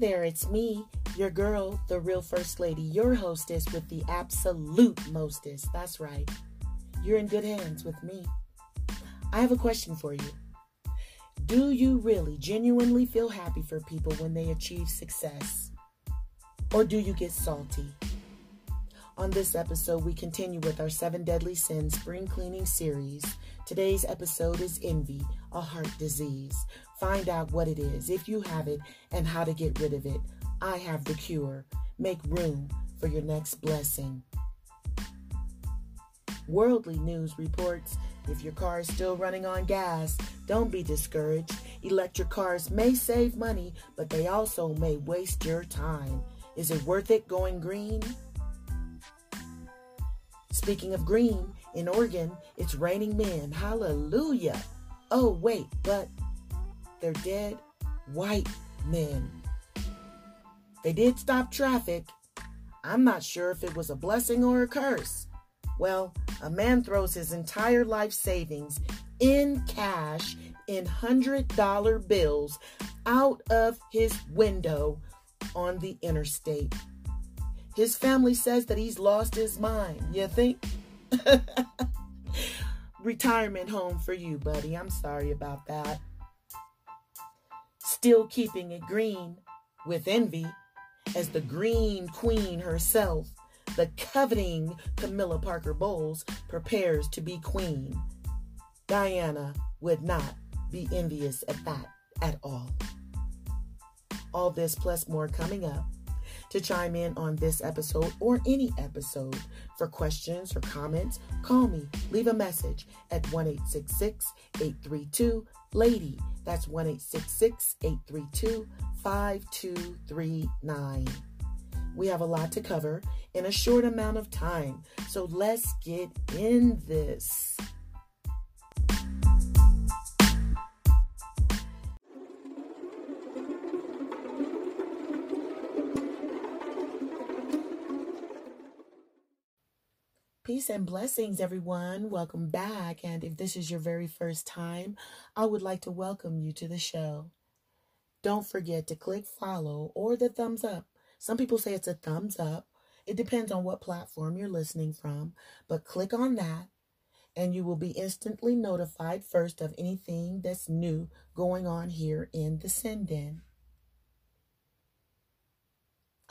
there, it's me, your girl, the real First Lady, your hostess with the absolute mostest. That's right. You're in good hands with me. I have a question for you. Do you really genuinely feel happy for people when they achieve success? Or do you get salty? On this episode, we continue with our Seven Deadly Sins spring cleaning series. Today's episode is envy, a heart disease. Find out what it is, if you have it, and how to get rid of it. I have the cure. Make room for your next blessing. Worldly news reports if your car is still running on gas, don't be discouraged. Electric cars may save money, but they also may waste your time. Is it worth it going green? Speaking of green, in Oregon, it's raining men. Hallelujah. Oh, wait, but they're dead white men. They did stop traffic. I'm not sure if it was a blessing or a curse. Well, a man throws his entire life savings in cash in $100 bills out of his window on the interstate. His family says that he's lost his mind. You think? Retirement home for you, buddy. I'm sorry about that. Still keeping it green with envy as the green queen herself, the coveting Camilla Parker Bowles prepares to be queen. Diana would not be envious at that at all. All this plus more coming up to chime in on this episode or any episode. For questions or comments, call me. Leave a message at 1 832 Lady. That's 1 832 5239. We have a lot to cover in a short amount of time, so let's get in this. Peace and blessings, everyone. Welcome back. And if this is your very first time, I would like to welcome you to the show. Don't forget to click follow or the thumbs up. Some people say it's a thumbs up. It depends on what platform you're listening from, but click on that and you will be instantly notified first of anything that's new going on here in the Sin Den.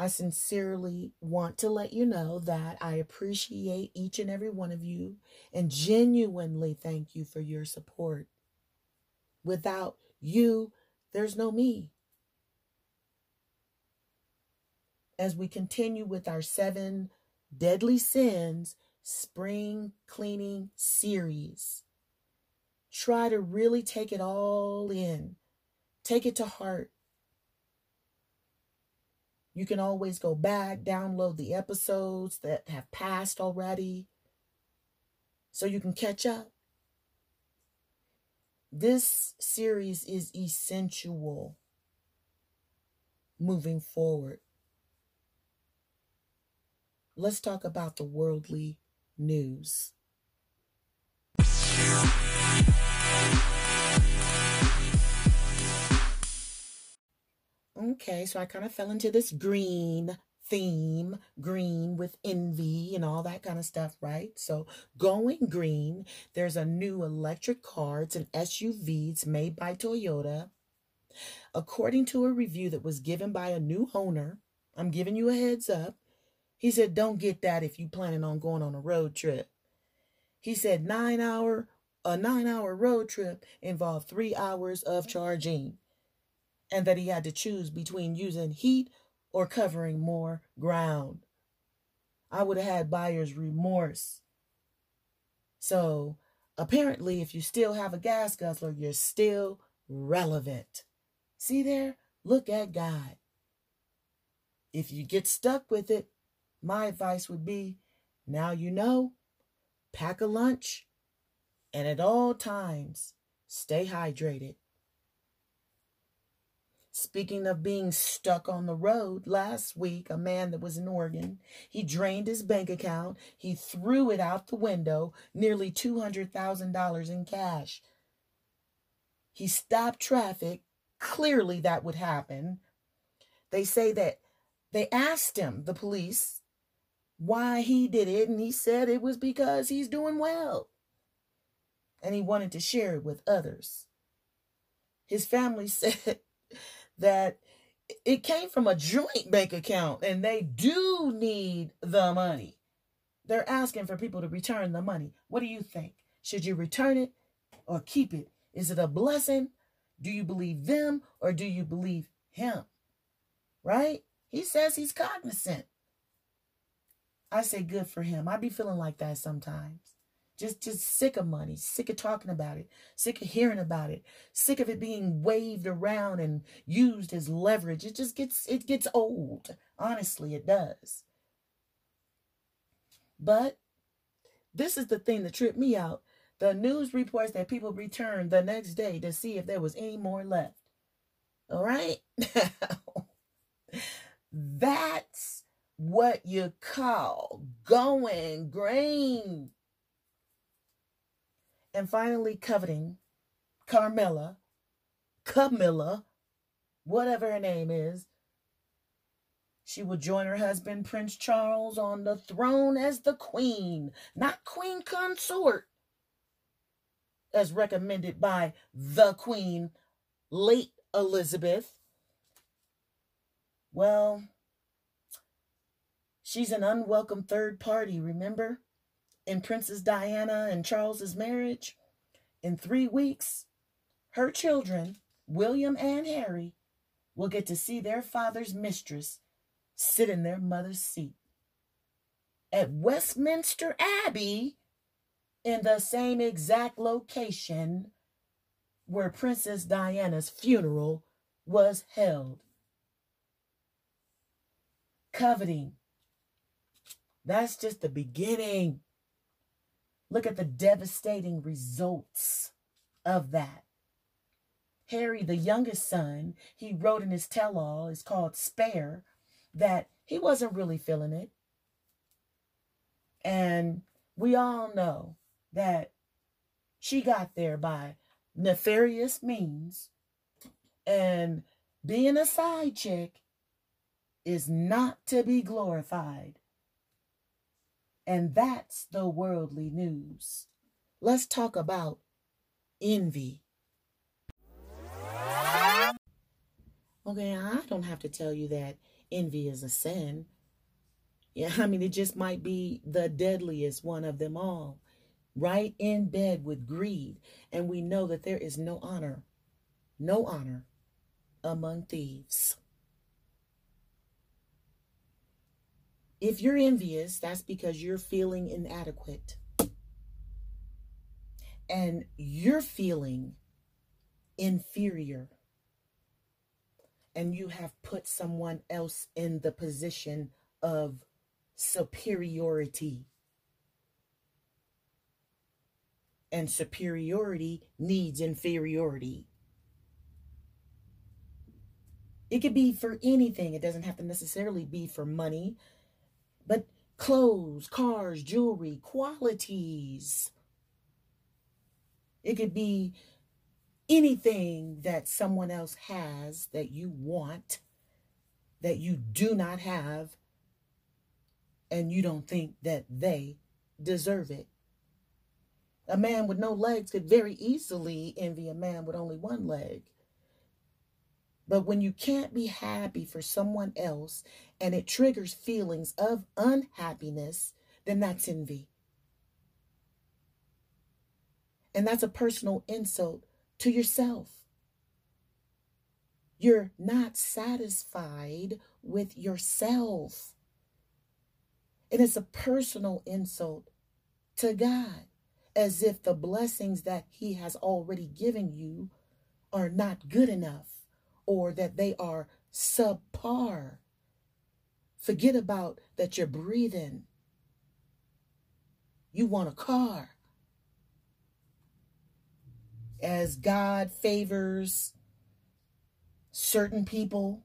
I sincerely want to let you know that I appreciate each and every one of you and genuinely thank you for your support. Without you, there's no me. As we continue with our seven deadly sins spring cleaning series, try to really take it all in, take it to heart you can always go back, download the episodes that have passed already so you can catch up. This series is essential moving forward. Let's talk about the worldly news. Okay, so I kind of fell into this green theme, green with envy and all that kind of stuff, right? So, going green, there's a new electric car. It's an SUV. It's made by Toyota. According to a review that was given by a new owner, I'm giving you a heads up. He said, Don't get that if you planning on going on a road trip. He said, nine hour, a nine hour road trip involved three hours of mm-hmm. charging and that he had to choose between using heat or covering more ground. I would have had buyer's remorse. So, apparently, if you still have a gas guzzler, you're still relevant. See there? Look at God. If you get stuck with it, my advice would be now you know, pack a lunch, and at all times, stay hydrated. Speaking of being stuck on the road, last week, a man that was in Oregon, he drained his bank account. He threw it out the window, nearly $200,000 in cash. He stopped traffic. Clearly, that would happen. They say that they asked him, the police, why he did it, and he said it was because he's doing well. And he wanted to share it with others. His family said that it came from a joint bank account and they do need the money. They're asking for people to return the money. What do you think? Should you return it or keep it? Is it a blessing? Do you believe them or do you believe him? Right? He says he's cognizant. I say good for him. I be feeling like that sometimes. Just just sick of money, sick of talking about it, sick of hearing about it, sick of it being waved around and used as leverage. It just gets it gets old. Honestly, it does. But this is the thing that tripped me out. The news reports that people returned the next day to see if there was any more left. All right? That's what you call going green. And finally, coveting Carmela, Camilla, whatever her name is. She will join her husband, Prince Charles, on the throne as the queen, not queen consort, as recommended by the queen, late Elizabeth. Well, she's an unwelcome third party, remember? In Princess Diana and Charles's marriage, in three weeks, her children, William and Harry, will get to see their father's mistress sit in their mother's seat. At Westminster Abbey, in the same exact location where Princess Diana's funeral was held coveting. That's just the beginning. Look at the devastating results of that. Harry, the youngest son, he wrote in his tell all, it's called Spare, that he wasn't really feeling it. And we all know that she got there by nefarious means. And being a side chick is not to be glorified. And that's the worldly news. Let's talk about envy. Okay, I don't have to tell you that envy is a sin. Yeah, I mean, it just might be the deadliest one of them all. Right in bed with greed. And we know that there is no honor, no honor among thieves. If you're envious, that's because you're feeling inadequate. And you're feeling inferior. And you have put someone else in the position of superiority. And superiority needs inferiority. It could be for anything. It doesn't have to necessarily be for money but clothes, cars, jewelry, qualities. It could be anything that someone else has that you want, that you do not have, and you don't think that they deserve it. A man with no legs could very easily envy a man with only one leg. But when you can't be happy for someone else and it triggers feelings of unhappiness, then that's envy. And that's a personal insult to yourself. You're not satisfied with yourself. And it's a personal insult to God, as if the blessings that He has already given you are not good enough or that they are subpar. Forget about that you're breathing. You want a car. As God favors certain people,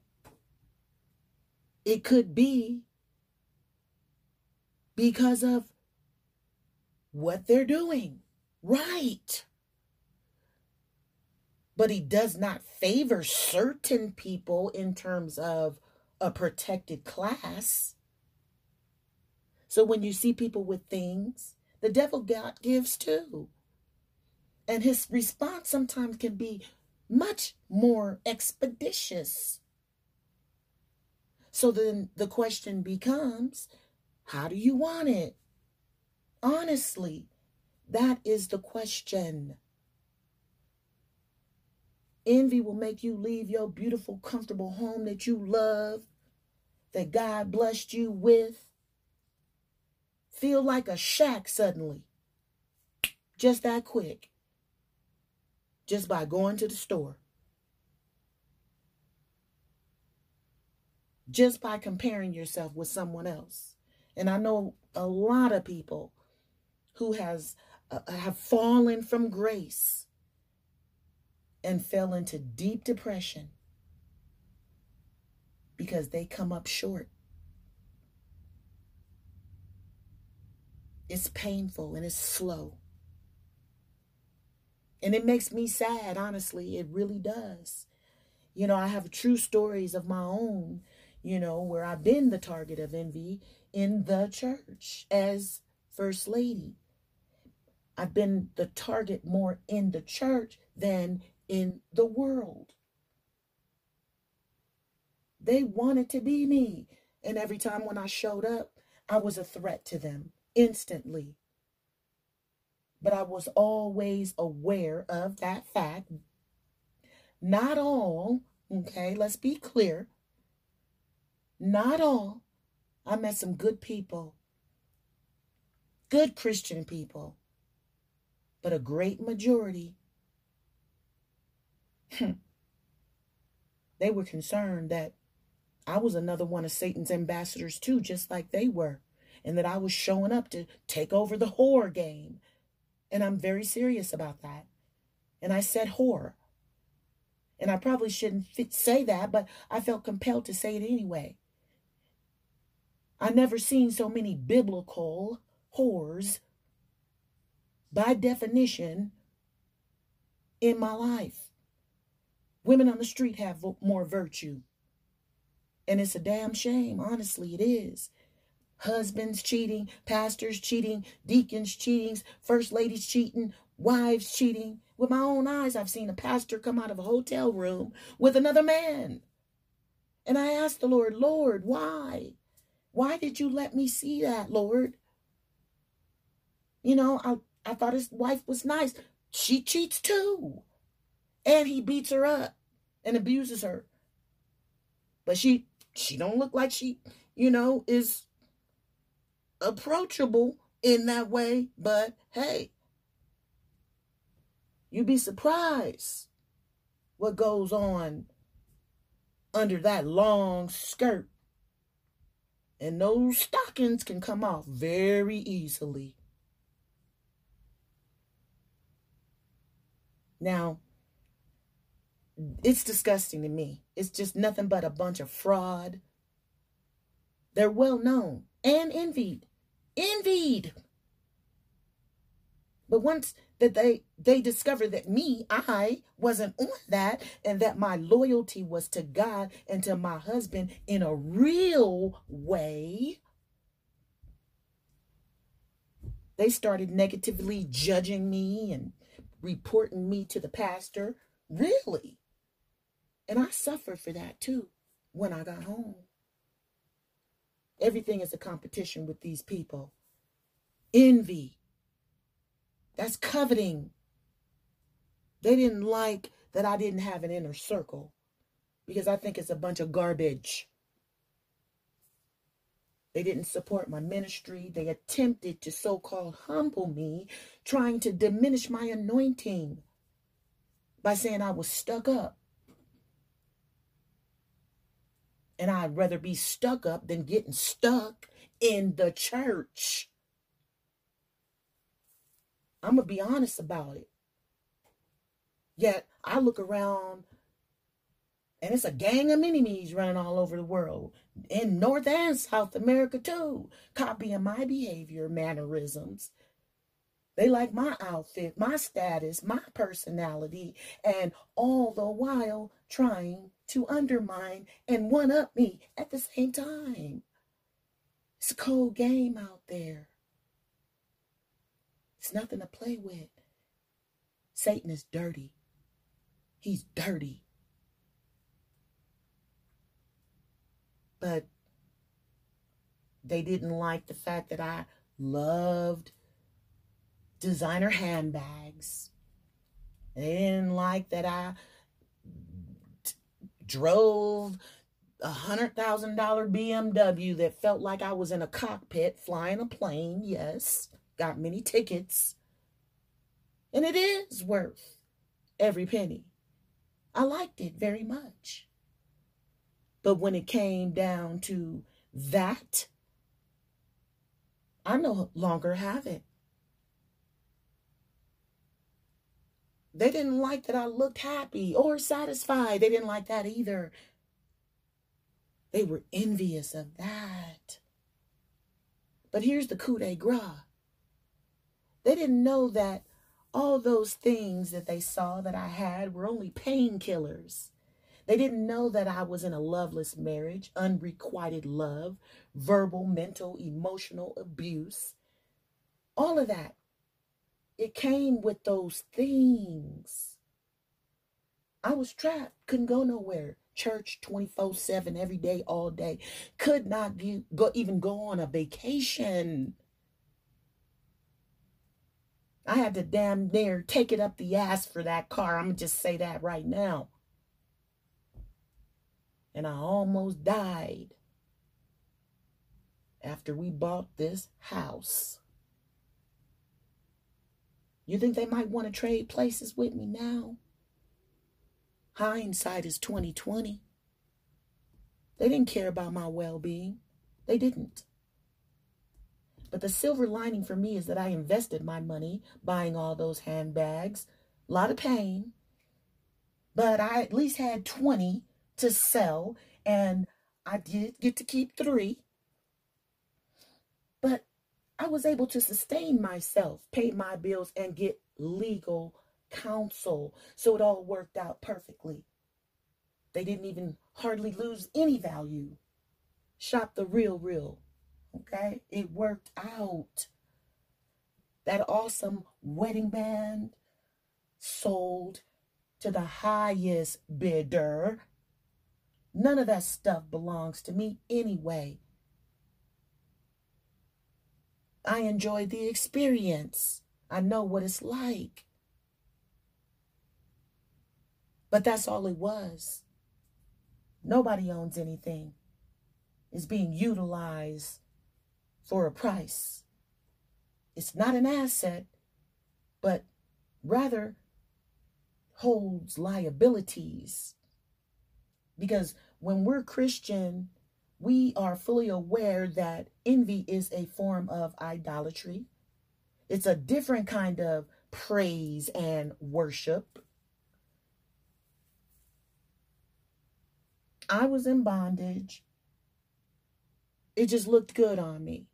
it could be because of what they're doing. Right but he does not favor certain people in terms of a protected class. So when you see people with things, the devil God gives too. And his response sometimes can be much more expeditious. So then the question becomes how do you want it? Honestly, that is the question. Envy will make you leave your beautiful, comfortable home that you love, that God blessed you with. Feel like a shack suddenly. Just that quick. Just by going to the store. Just by comparing yourself with someone else. And I know a lot of people who has uh, have fallen from grace and fell into deep depression because they come up short. It's painful and it's slow. And it makes me sad, honestly. It really does. You know, I have true stories of my own, you know, where I've been the target of envy in the church as First Lady. I've been the target more in the church than in the world. They wanted to be me. And every time when I showed up, I was a threat to them instantly. But I was always aware of that fact. Not all, okay, let's be clear. Not all. I met some good people, good Christian people, but a great majority they were concerned that I was another one of Satan's ambassadors too, just like they were, and that I was showing up to take over the whore game. And I'm very serious about that. And I said whore. And I probably shouldn't say that, but I felt compelled to say it anyway. I never seen so many biblical whores by definition in my life. Women on the street have more virtue. And it's a damn shame. Honestly, it is. Husbands cheating, pastors cheating, deacons cheating, first ladies cheating, wives cheating. With my own eyes, I've seen a pastor come out of a hotel room with another man. And I asked the Lord, Lord, why? Why did you let me see that, Lord? You know, I, I thought his wife was nice. She cheats too. And he beats her up and abuses her. But she she don't look like she, you know, is approachable in that way, but hey, you'd be surprised what goes on under that long skirt. And those stockings can come off very easily. Now, it's disgusting to me. It's just nothing but a bunch of fraud. They're well known and envied. Envied. But once that they they discovered that me, I wasn't on that, and that my loyalty was to God and to my husband in a real way, they started negatively judging me and reporting me to the pastor. Really? And I suffered for that too when I got home. Everything is a competition with these people. Envy. That's coveting. They didn't like that I didn't have an inner circle because I think it's a bunch of garbage. They didn't support my ministry. They attempted to so called humble me, trying to diminish my anointing by saying I was stuck up. And I'd rather be stuck up than getting stuck in the church. I'm going to be honest about it. Yet I look around and it's a gang of mini-me's running all over the world in North and South America too, copying my behavior, mannerisms. They like my outfit, my status, my personality, and all the while trying to undermine and one up me at the same time. It's a cold game out there. It's nothing to play with. Satan is dirty. He's dirty. But they didn't like the fact that I loved designer handbags. They didn't like that I drove a hundred thousand dollar BMW that felt like I was in a cockpit flying a plane. Yes, got many tickets. And it is worth every penny. I liked it very much. But when it came down to that, I no longer have it. They didn't like that I looked happy or satisfied. They didn't like that either. They were envious of that. But here's the coup de grace. They didn't know that all those things that they saw that I had were only painkillers. They didn't know that I was in a loveless marriage, unrequited love, verbal, mental, emotional abuse. All of that it came with those things. I was trapped, couldn't go nowhere. Church 24 7 every day, all day. Could not go, even go on a vacation. I had to damn near take it up the ass for that car. I'm going to just say that right now. And I almost died after we bought this house. You think they might want to trade places with me now? Hindsight is 2020. They didn't care about my well-being. They didn't. But the silver lining for me is that I invested my money buying all those handbags. A lot of pain. But I at least had 20 to sell, and I did get to keep three. I was able to sustain myself, pay my bills, and get legal counsel. So it all worked out perfectly. They didn't even hardly lose any value. Shop the RealReal. Okay? It worked out. That awesome wedding band sold to the highest bidder. None of that stuff belongs to me anyway. I enjoyed the experience. I know what it's like. But that's all it was. Nobody owns anything. It's being utilized for a price. It's not an asset, but rather holds liabilities. Because when we're Christian, we are fully aware that envy is a form of idolatry. It's a different kind of praise and worship. I was in bondage. It just looked good on me.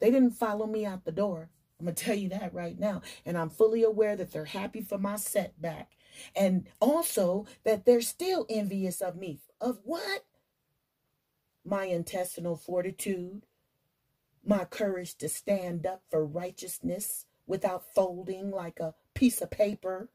They didn't follow me out the door. I'm going to tell you that right now. And I'm fully aware that they're happy for my setback. And also that they're still envious of me. Of what? My intestinal fortitude, my courage to stand up for righteousness without folding like a piece of paper.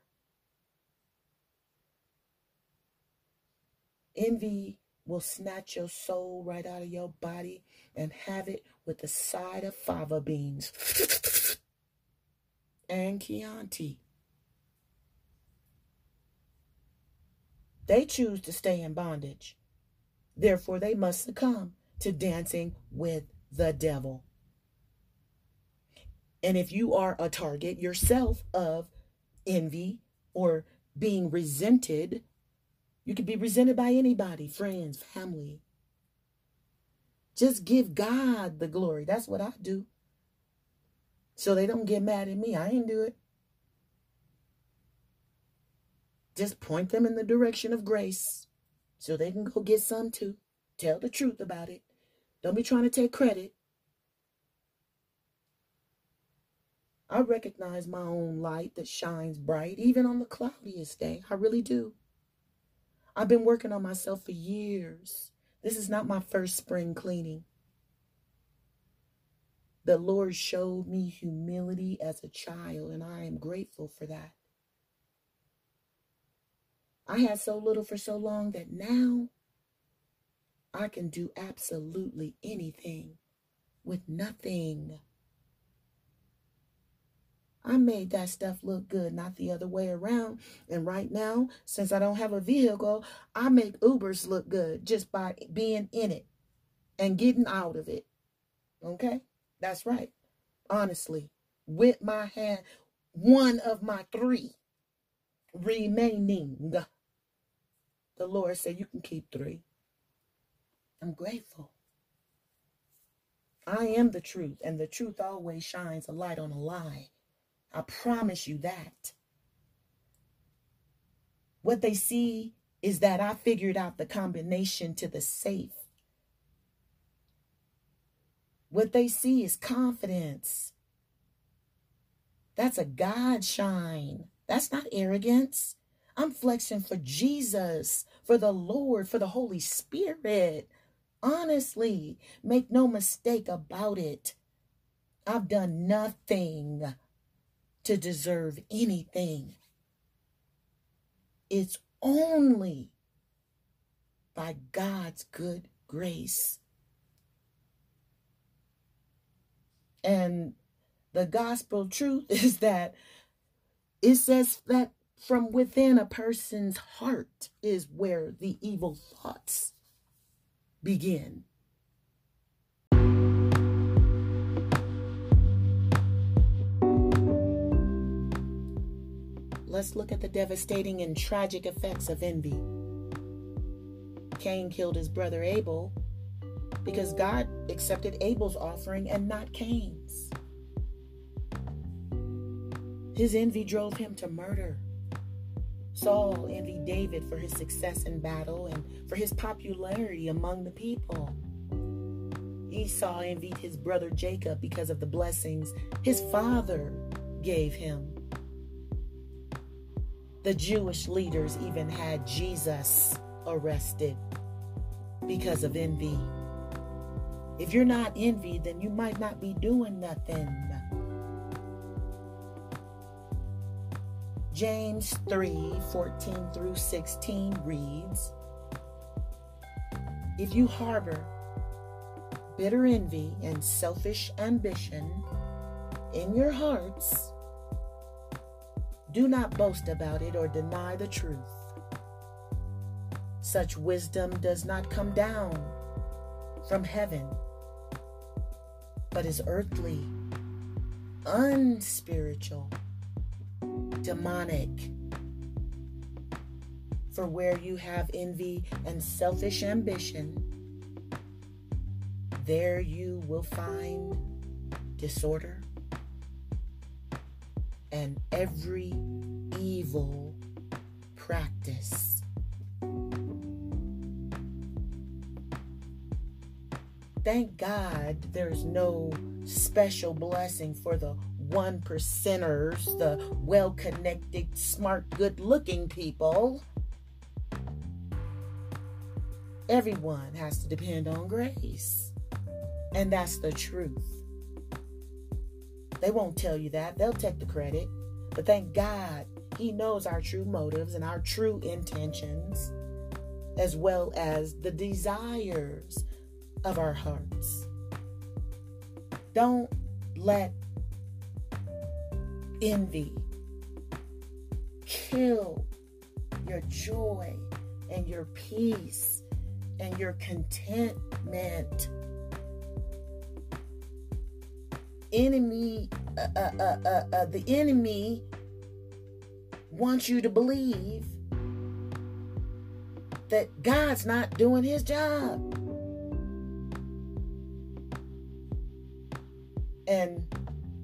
Envy will snatch your soul right out of your body and have it with a side of fava beans and Chianti. They choose to stay in bondage. Therefore, they must succumb to dancing with the devil. And if you are a target yourself of envy or being resented, you could be resented by anybody, friends, family. Just give God the glory. That's what I do. So they don't get mad at me. I ain't do it. Just point them in the direction of grace so they can go get some too. Tell the truth about it. Don't be trying to take credit. I recognize my own light that shines bright, even on the cloudiest day. I really do. I've been working on myself for years. This is not my first spring cleaning. The Lord showed me humility as a child, and I am grateful for that. I had so little for so long that now I can do absolutely anything with nothing. I made that stuff look good, not the other way around. And right now, since I don't have a vehicle, I make Ubers look good just by being in it and getting out of it. Okay? That's right. Honestly, with my hand, one of my three remaining. The Lord said, You can keep three. I'm grateful. I am the truth, and the truth always shines a light on a lie. I promise you that. What they see is that I figured out the combination to the safe what they see is confidence. That's a God shine. That's not arrogance. I'm flexing for Jesus, for the Lord, for the Holy Spirit. Honestly, make no mistake about it. I've done nothing to deserve anything. It's only by God's good grace. And the gospel truth is that it says that from within a person's heart is where the evil thoughts begin. Let's look at the devastating and tragic effects of envy. Cain killed his brother Abel because God accepted Abel's offering and not Cain's. His envy drove him to murder. Saul envied David for his success in battle and for his popularity among the people. Esau envied his brother Jacob because of the blessings his father gave him. The Jewish leaders even had Jesus arrested because of envy. If you're not envied, then you might not be doing nothing. James 3 14 through 16 reads If you harbor bitter envy and selfish ambition in your hearts, do not boast about it or deny the truth. Such wisdom does not come down from heaven but is earthly, unspiritual, demonic. For where you have envy and selfish ambition, there you will find disorder and every evil practice. thank God there's no special blessing for the one percenters, the well connected, smart, good looking people. Everyone has to depend on grace. And that's the truth. They won't tell you that, they'll take the credit. But thank God, He knows our true motives and our true intentions, as well as the desires of our hearts. Don't let envy kill your joy and your peace and your contentment. Enemy, uh, uh, uh, uh, uh the enemy wants you to believe that God's not doing his job. And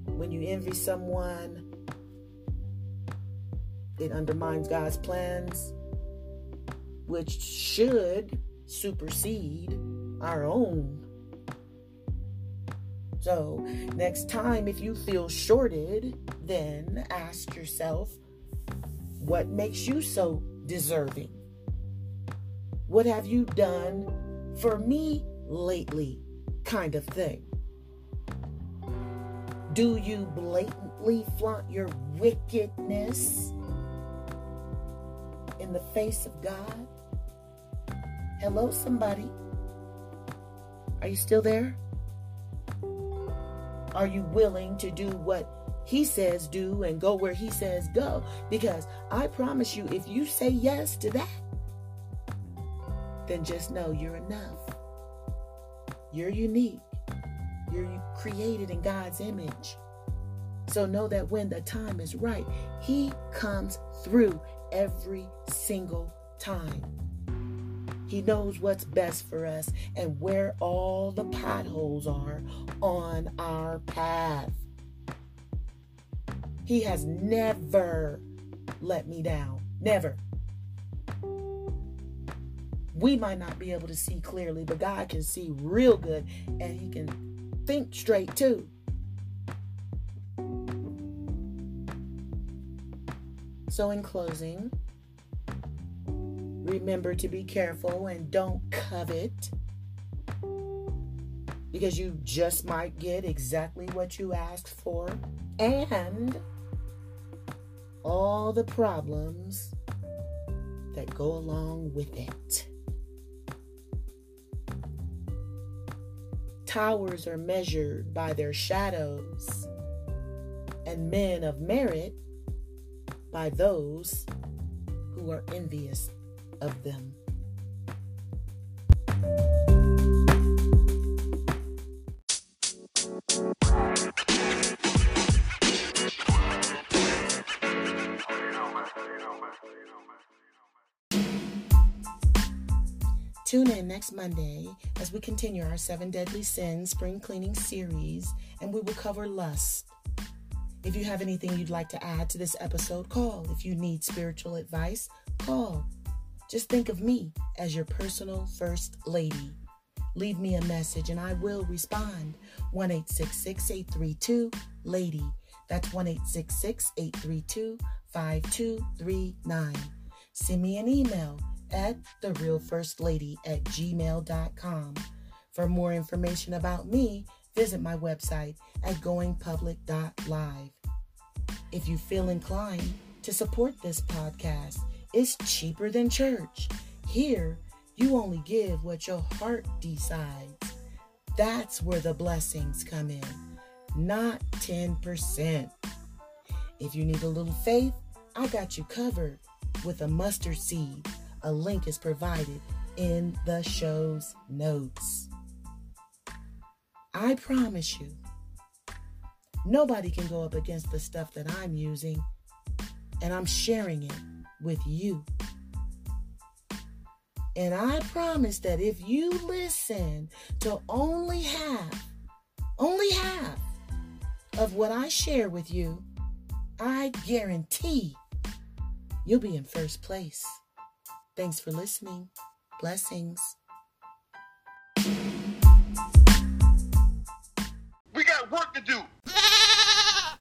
when you envy someone, it undermines God's plans, which should supersede our own. So, next time, if you feel shorted, then ask yourself what makes you so deserving? What have you done for me lately? Kind of thing. Do you blatantly flaunt your wickedness in the face of God? Hello, somebody. Are you still there? Are you willing to do what he says do and go where he says go? Because I promise you, if you say yes to that, then just know you're enough. You're unique. You're created in God's image. So know that when the time is right, He comes through every single time. He knows what's best for us and where all the potholes are on our path. He has never let me down. Never. We might not be able to see clearly, but God can see real good and He can think straight too. So, in closing, remember to be careful and don't covet because you just might get exactly what you asked for and all the problems that go along with it. Towers are measured by their shadows, and men of merit by those who are envious of them. Tune in next Monday as we continue our Seven Deadly Sins spring cleaning series and we will cover lust. If you have anything you'd like to add to this episode, call. If you need spiritual advice, call. Just think of me as your personal first lady. Leave me a message and I will respond. 1 832 Lady. That's 1 832 5239. Send me an email at therealfirstlady at gmail.com. For more information about me, visit my website at goingpublic.live. If you feel inclined to support this podcast, it's cheaper than church. Here, you only give what your heart decides. That's where the blessings come in, not 10%. If you need a little faith, I got you covered with a mustard seed a link is provided in the show's notes. I promise you, nobody can go up against the stuff that I'm using, and I'm sharing it with you. And I promise that if you listen to only half, only half of what I share with you, I guarantee you'll be in first place. Thanks for listening. Blessings. To do.